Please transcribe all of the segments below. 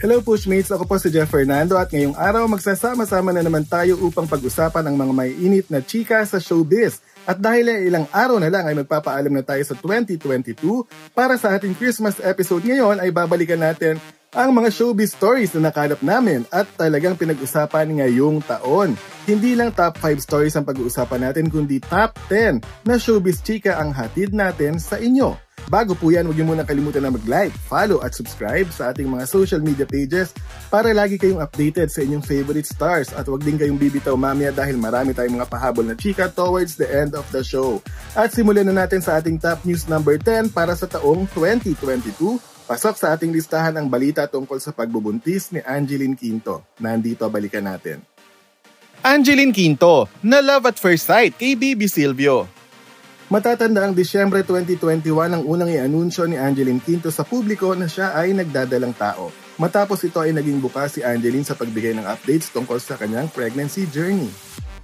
Hello Pushmates, ako po si Jeff Fernando at ngayong araw magsasama-sama na naman tayo upang pag-usapan ang mga may init na chika sa showbiz. At dahil ilang araw na lang ay magpapaalam na tayo sa 2022, para sa ating Christmas episode ngayon ay babalikan natin ang mga showbiz stories na nakalap namin at talagang pinag-usapan ngayong taon. Hindi lang top 5 stories ang pag-uusapan natin kundi top 10 na showbiz chika ang hatid natin sa inyo. Bago po yan, huwag niyo muna kalimutan na mag-like, follow at subscribe sa ating mga social media pages para lagi kayong updated sa inyong favorite stars at huwag din kayong bibitaw mamaya dahil marami tayong mga pahabol na chika towards the end of the show. At simulan na natin sa ating top news number 10 para sa taong 2022 Pasok sa ating listahan ang balita tungkol sa pagbubuntis ni Angeline Quinto. Nandito balikan natin. Angeline Quinto, na love at first sight kay Bibi Silvio. Matatanda ang Disyembre 2021 ang unang i-anunsyo ni Angeline Quinto sa publiko na siya ay nagdadalang tao. Matapos ito ay naging bukas si Angeline sa pagbigay ng updates tungkol sa kanyang pregnancy journey.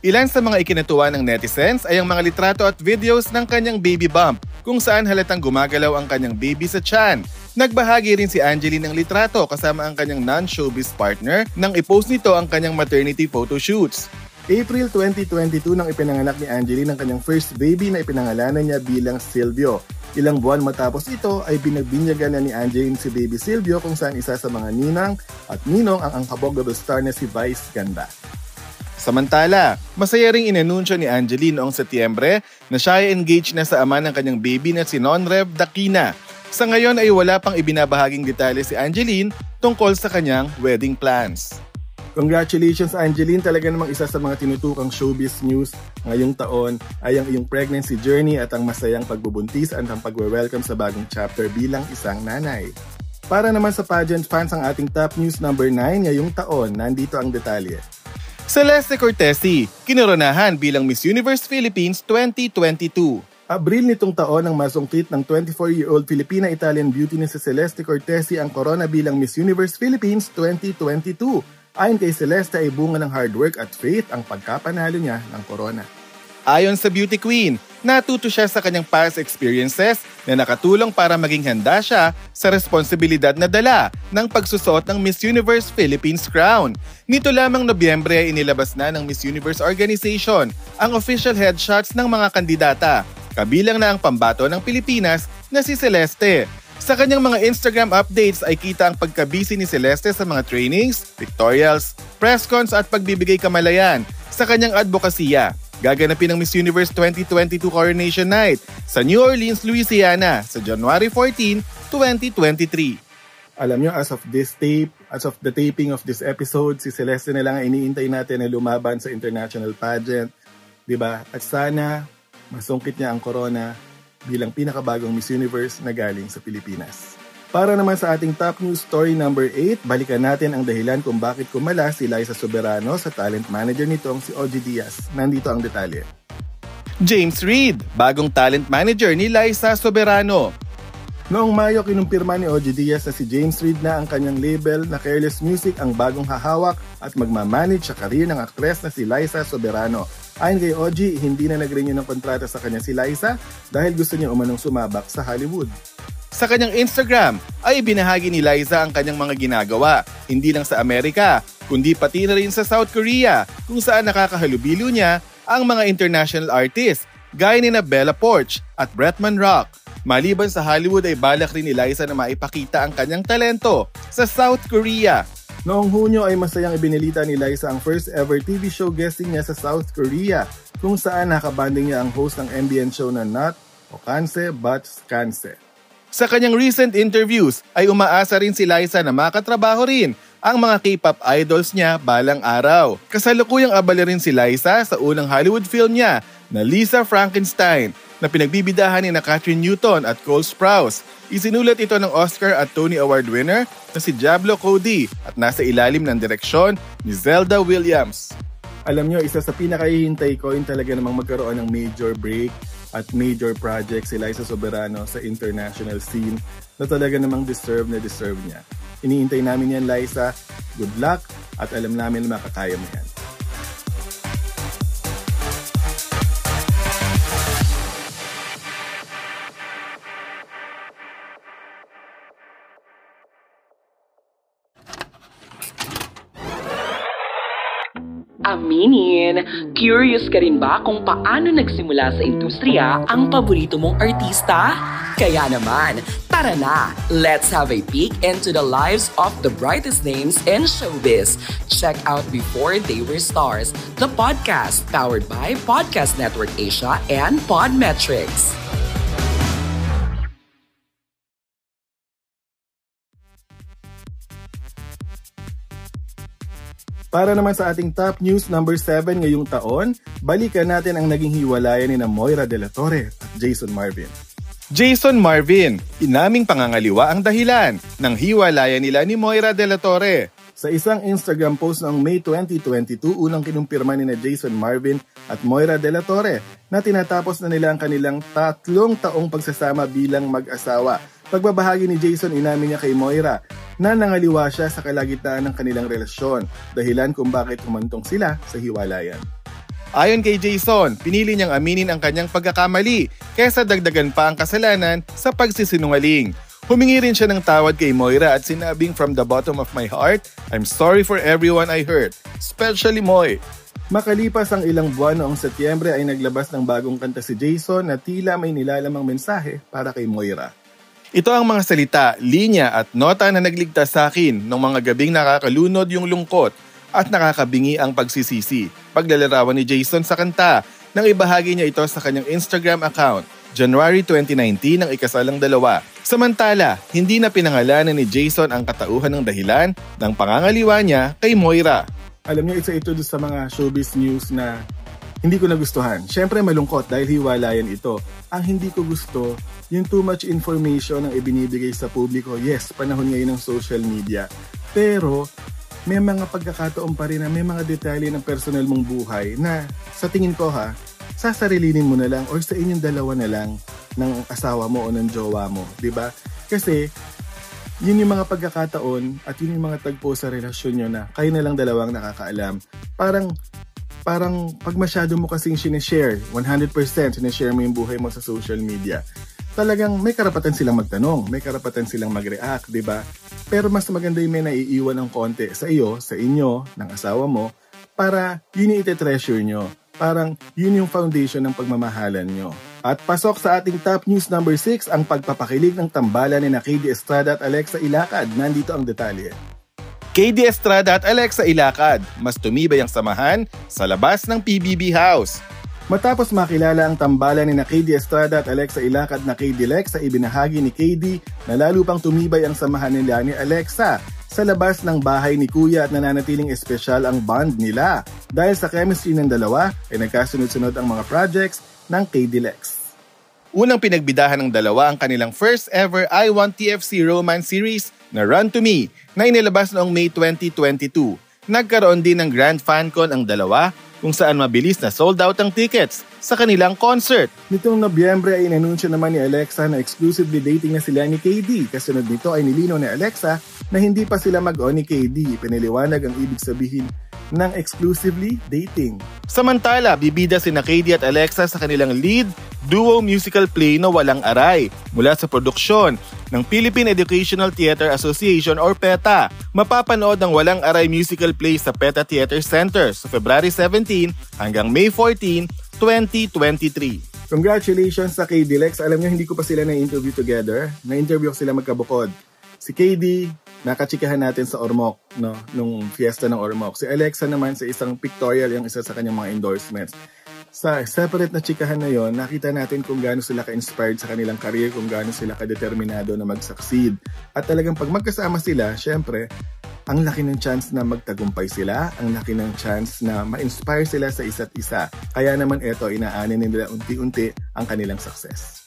Ilan sa mga ikinatuwa ng netizens ay ang mga litrato at videos ng kanyang baby bump kung saan halatang gumagalaw ang kanyang baby sa tiyan. Nagbahagi rin si Angeline ng litrato kasama ang kanyang non-showbiz partner nang ipost nito ang kanyang maternity photo shoots. April 2022 nang ipinanganak ni Angeline ang kanyang first baby na ipinangalanan niya bilang Silvio. Ilang buwan matapos ito ay binagbinyagan na ni Angeline si baby Silvio kung saan isa sa mga ninang at ninong ang unforgettable star na si Vice Ganda. Samantala, masaya ring inanunsyo ni Angeline noong Setyembre na siya ay engaged na sa ama ng kanyang baby na si Nonrev Dakina. Sa ngayon ay wala pang ibinabahaging detalye si Angeline tungkol sa kanyang wedding plans. Congratulations Angeline, talaga namang isa sa mga tinutukang showbiz news ngayong taon ay ang iyong pregnancy journey at ang masayang pagbubuntis at ang pagwe-welcome sa bagong chapter bilang isang nanay. Para naman sa pageant fans ang ating top news number 9 ngayong taon, nandito ang detalye. Celeste Cortesi, kinoronahan bilang Miss Universe Philippines 2022. Abril nitong taon ang masungkit ng 24-year-old Filipina-Italian beauty ni si Celeste Cortesi ang corona bilang Miss Universe Philippines 2022 Ayon kay Celeste ay bunga ng hard work at faith ang pagkapanalo niya ng corona. Ayon sa Beauty Queen, natuto siya sa kanyang past experiences na nakatulong para maging handa siya sa responsibilidad na dala ng pagsusuot ng Miss Universe Philippines crown. Nito lamang Nobyembre ay inilabas na ng Miss Universe Organization ang official headshots ng mga kandidata, kabilang na ang pambato ng Pilipinas na si Celeste. Sa kanyang mga Instagram updates ay kita ang pagkabisi ni Celeste sa mga trainings, pictorials, press cons at pagbibigay kamalayan sa kanyang advokasya. Gaganapin ang Miss Universe 2022 Coronation Night sa New Orleans, Louisiana sa January 14, 2023. Alam nyo, as of this tape, as of the taping of this episode, si Celeste na lang iniintay natin na lumaban sa international pageant. 'di ba? At sana masungkit niya ang corona bilang pinakabagong Miss Universe na galing sa Pilipinas. Para naman sa ating top news story number 8, balikan natin ang dahilan kung bakit kumala si Liza Soberano sa talent manager nitong si OG Diaz. Nandito ang detalye. James Reid, bagong talent manager ni Liza Soberano. Noong Mayo, kinumpirma ni OG Diaz na si James Reid na ang kanyang label na Careless Music ang bagong hahawak at magmamanage sa karir ng aktres na si Liza Soberano Ayon kay OG, hindi na nag-renew ng kontrata sa kanya si Liza dahil gusto niya umanong sumabak sa Hollywood. Sa kanyang Instagram ay binahagi ni Liza ang kanyang mga ginagawa, hindi lang sa Amerika, kundi pati na rin sa South Korea kung saan nakakahalubilo niya ang mga international artists gaya ni na Bella Porch at Bretman Rock. Maliban sa Hollywood ay balak rin ni Liza na maipakita ang kanyang talento sa South Korea Noong Hunyo ay masayang ibinilita ni Liza ang first ever TV show guesting niya sa South Korea kung saan nakabanding niya ang host ng MBN show na Not Okanse But Skanse. Sa kanyang recent interviews ay umaasa rin si Liza na makatrabaho rin ang mga K-pop idols niya balang araw. Kasalukuyang abala rin si Liza sa unang Hollywood film niya na Lisa Frankenstein na pinagbibidahan ni na Catherine Newton at Cole Sprouse Isinulat ito ng Oscar at Tony Award winner na si Diablo Cody at nasa ilalim ng direksyon ni Zelda Williams. Alam nyo, isa sa pinakahihintay ko yung talaga namang magkaroon ng major break at major project si Liza Soberano sa international scene na talaga namang deserve na deserve niya. Iniintay namin yan, Liza. Good luck at alam namin na makakaya mo yan. Aminin, curious ka rin ba kung paano nagsimula sa industriya ang paborito mong artista? Kaya naman, tara na! Let's have a peek into the lives of the brightest names in showbiz. Check out Before They Were Stars, the podcast powered by Podcast Network Asia and Podmetrics. Para naman sa ating top news number 7 ngayong taon, balikan natin ang naging hiwalayan ni na Moira De La Torre at Jason Marvin. Jason Marvin, inaming pangangaliwa ang dahilan ng hiwalayan nila ni Moira De La Torre. Sa isang Instagram post noong May 2022, unang kinumpirma ni na Jason Marvin at Moira De La Torre na tinatapos na nila ang kanilang tatlong taong pagsasama bilang mag-asawa. Pagbabahagi ni Jason, inamin niya kay Moira na nangaliwa siya sa kalagitnaan ng kanilang relasyon, dahilan kung bakit humantong sila sa hiwalayan. Ayon kay Jason, pinili niyang aminin ang kanyang pagkakamali kaysa dagdagan pa ang kasalanan sa pagsisinungaling. Humingi rin siya ng tawad kay Moira at sinabing from the bottom of my heart, I'm sorry for everyone I hurt, especially Moy. Makalipas ang ilang buwan noong Setyembre ay naglabas ng bagong kanta si Jason na tila may nilalamang mensahe para kay Moira. Ito ang mga salita, linya at nota na nagligtas sa akin ng mga gabing nakakalunod yung lungkot at nakakabingi ang pagsisisi. Paglalarawan ni Jason sa kanta nang ibahagi niya ito sa kanyang Instagram account, January 2019 ng ikasalang dalawa. Samantala, hindi na pinangalanan ni Jason ang katauhan ng dahilan ng pangangaliwa niya kay Moira. Alam niyo, isa ito sa mga showbiz news na hindi ko nagustuhan. Siyempre malungkot dahil hiwalayan ito. Ang hindi ko gusto, yung too much information ang ibinibigay sa publiko. Yes, panahon ngayon ng social media. Pero may mga pagkakataon pa rin na may mga detalye ng personal mong buhay na sa tingin ko ha, sasarilinin mo na lang or sa inyong dalawa na lang ng asawa mo o ng jowa mo. ba diba? Kasi yun yung mga pagkakataon at yun yung mga tagpo sa relasyon nyo na kayo na lang dalawang nakakaalam. Parang parang pag masyado mo kasing sinishare, 100% sinishare mo yung buhay mo sa social media, talagang may karapatan silang magtanong, may karapatan silang mag-react, di ba? Pero mas maganda yung may naiiwan ng konti sa iyo, sa inyo, ng asawa mo, para yun yung ite-treasure nyo. Parang yun yung foundation ng pagmamahalan nyo. At pasok sa ating top news number 6 ang pagpapakilig ng tambalan ni na Estrada at Alexa Ilacad. Nandito ang detalye. KD Estrada at Alexa Ilacad, mas tumibay ang samahan sa labas ng PBB House. Matapos makilala ang tambalan ni na KD Estrada at Alexa Ilacad na KD Lex sa ibinahagi ni KD na lalo pang tumibay ang samahan nila ni Alexa sa labas ng bahay ni Kuya at nananatiling espesyal ang bond nila. Dahil sa chemistry ng dalawa ay nagkasunod-sunod ang mga projects ng KD Lex. Unang pinagbidahan ng dalawa ang kanilang first ever I Want TFC romance series na Run To Me na inilabas noong May 2022. Nagkaroon din ng Grand FanCon ang dalawa kung saan mabilis na sold out ang tickets sa kanilang concert. Nitong Nobyembre ay inanunsyo naman ni Alexa na exclusively dating na sila ni KD. Kasunod nito ay nilino ni Alexa na hindi pa sila mag-on ni KD. Piniliwanag ang ibig sabihin ng exclusively dating. Samantala, bibida si KD at Alexa sa kanilang lead duo musical play na Walang Aray mula sa produksyon ng Philippine Educational Theater Association or PETA. Mapapanood ang Walang Aray musical play sa PETA Theater Center sa February 17 hanggang May 14, 2023. Congratulations sa KD Lex. Alam niyo, hindi ko pa sila na-interview together. Na-interview ko sila magkabukod. Si KD, nakachikahan natin sa Ormoc, no? Nung fiesta ng Ormoc. Si Alexa naman sa isang pictorial yung isa sa kanyang mga endorsements sa separate na chikahan na yon, nakita natin kung gaano sila ka-inspired sa kanilang career, kung gaano sila ka-determinado na mag-succeed. At talagang pag magkasama sila, syempre, ang laki ng chance na magtagumpay sila, ang laki ng chance na ma-inspire sila sa isa't isa. Kaya naman ito, inaanin nila unti-unti ang kanilang success.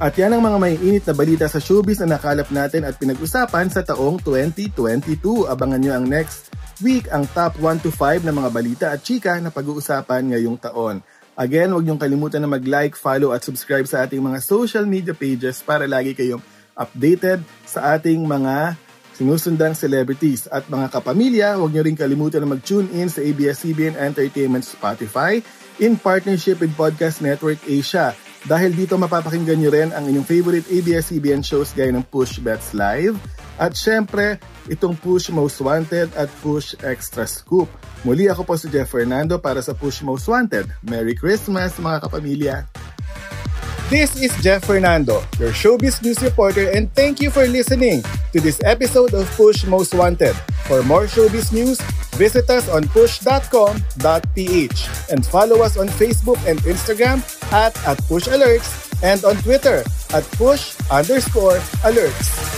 At yan ang mga may init na balita sa showbiz na nakalap natin at pinag-usapan sa taong 2022. Abangan nyo ang next week ang top 1 to 5 na mga balita at chika na pag-uusapan ngayong taon. Again, huwag niyong kalimutan na mag-like, follow at subscribe sa ating mga social media pages para lagi kayong updated sa ating mga sinusundang celebrities. At mga kapamilya, huwag niyo rin kalimutan na mag-tune in sa ABS-CBN Entertainment Spotify in partnership with Podcast Network Asia. Dahil dito mapapakinggan niyo rin ang inyong favorite ABS-CBN shows gaya ng Push Bets Live. At syempre, itong Push Most Wanted at Push Extra Scoop. Muli ako po si Jeff Fernando para sa Push Most Wanted. Merry Christmas mga kapamilya! This is Jeff Fernando, your showbiz news reporter and thank you for listening to this episode of Push Most Wanted. For more showbiz news, visit us on push.com.ph and follow us on Facebook and Instagram at, at Push Alerts and on Twitter at push underscore alerts.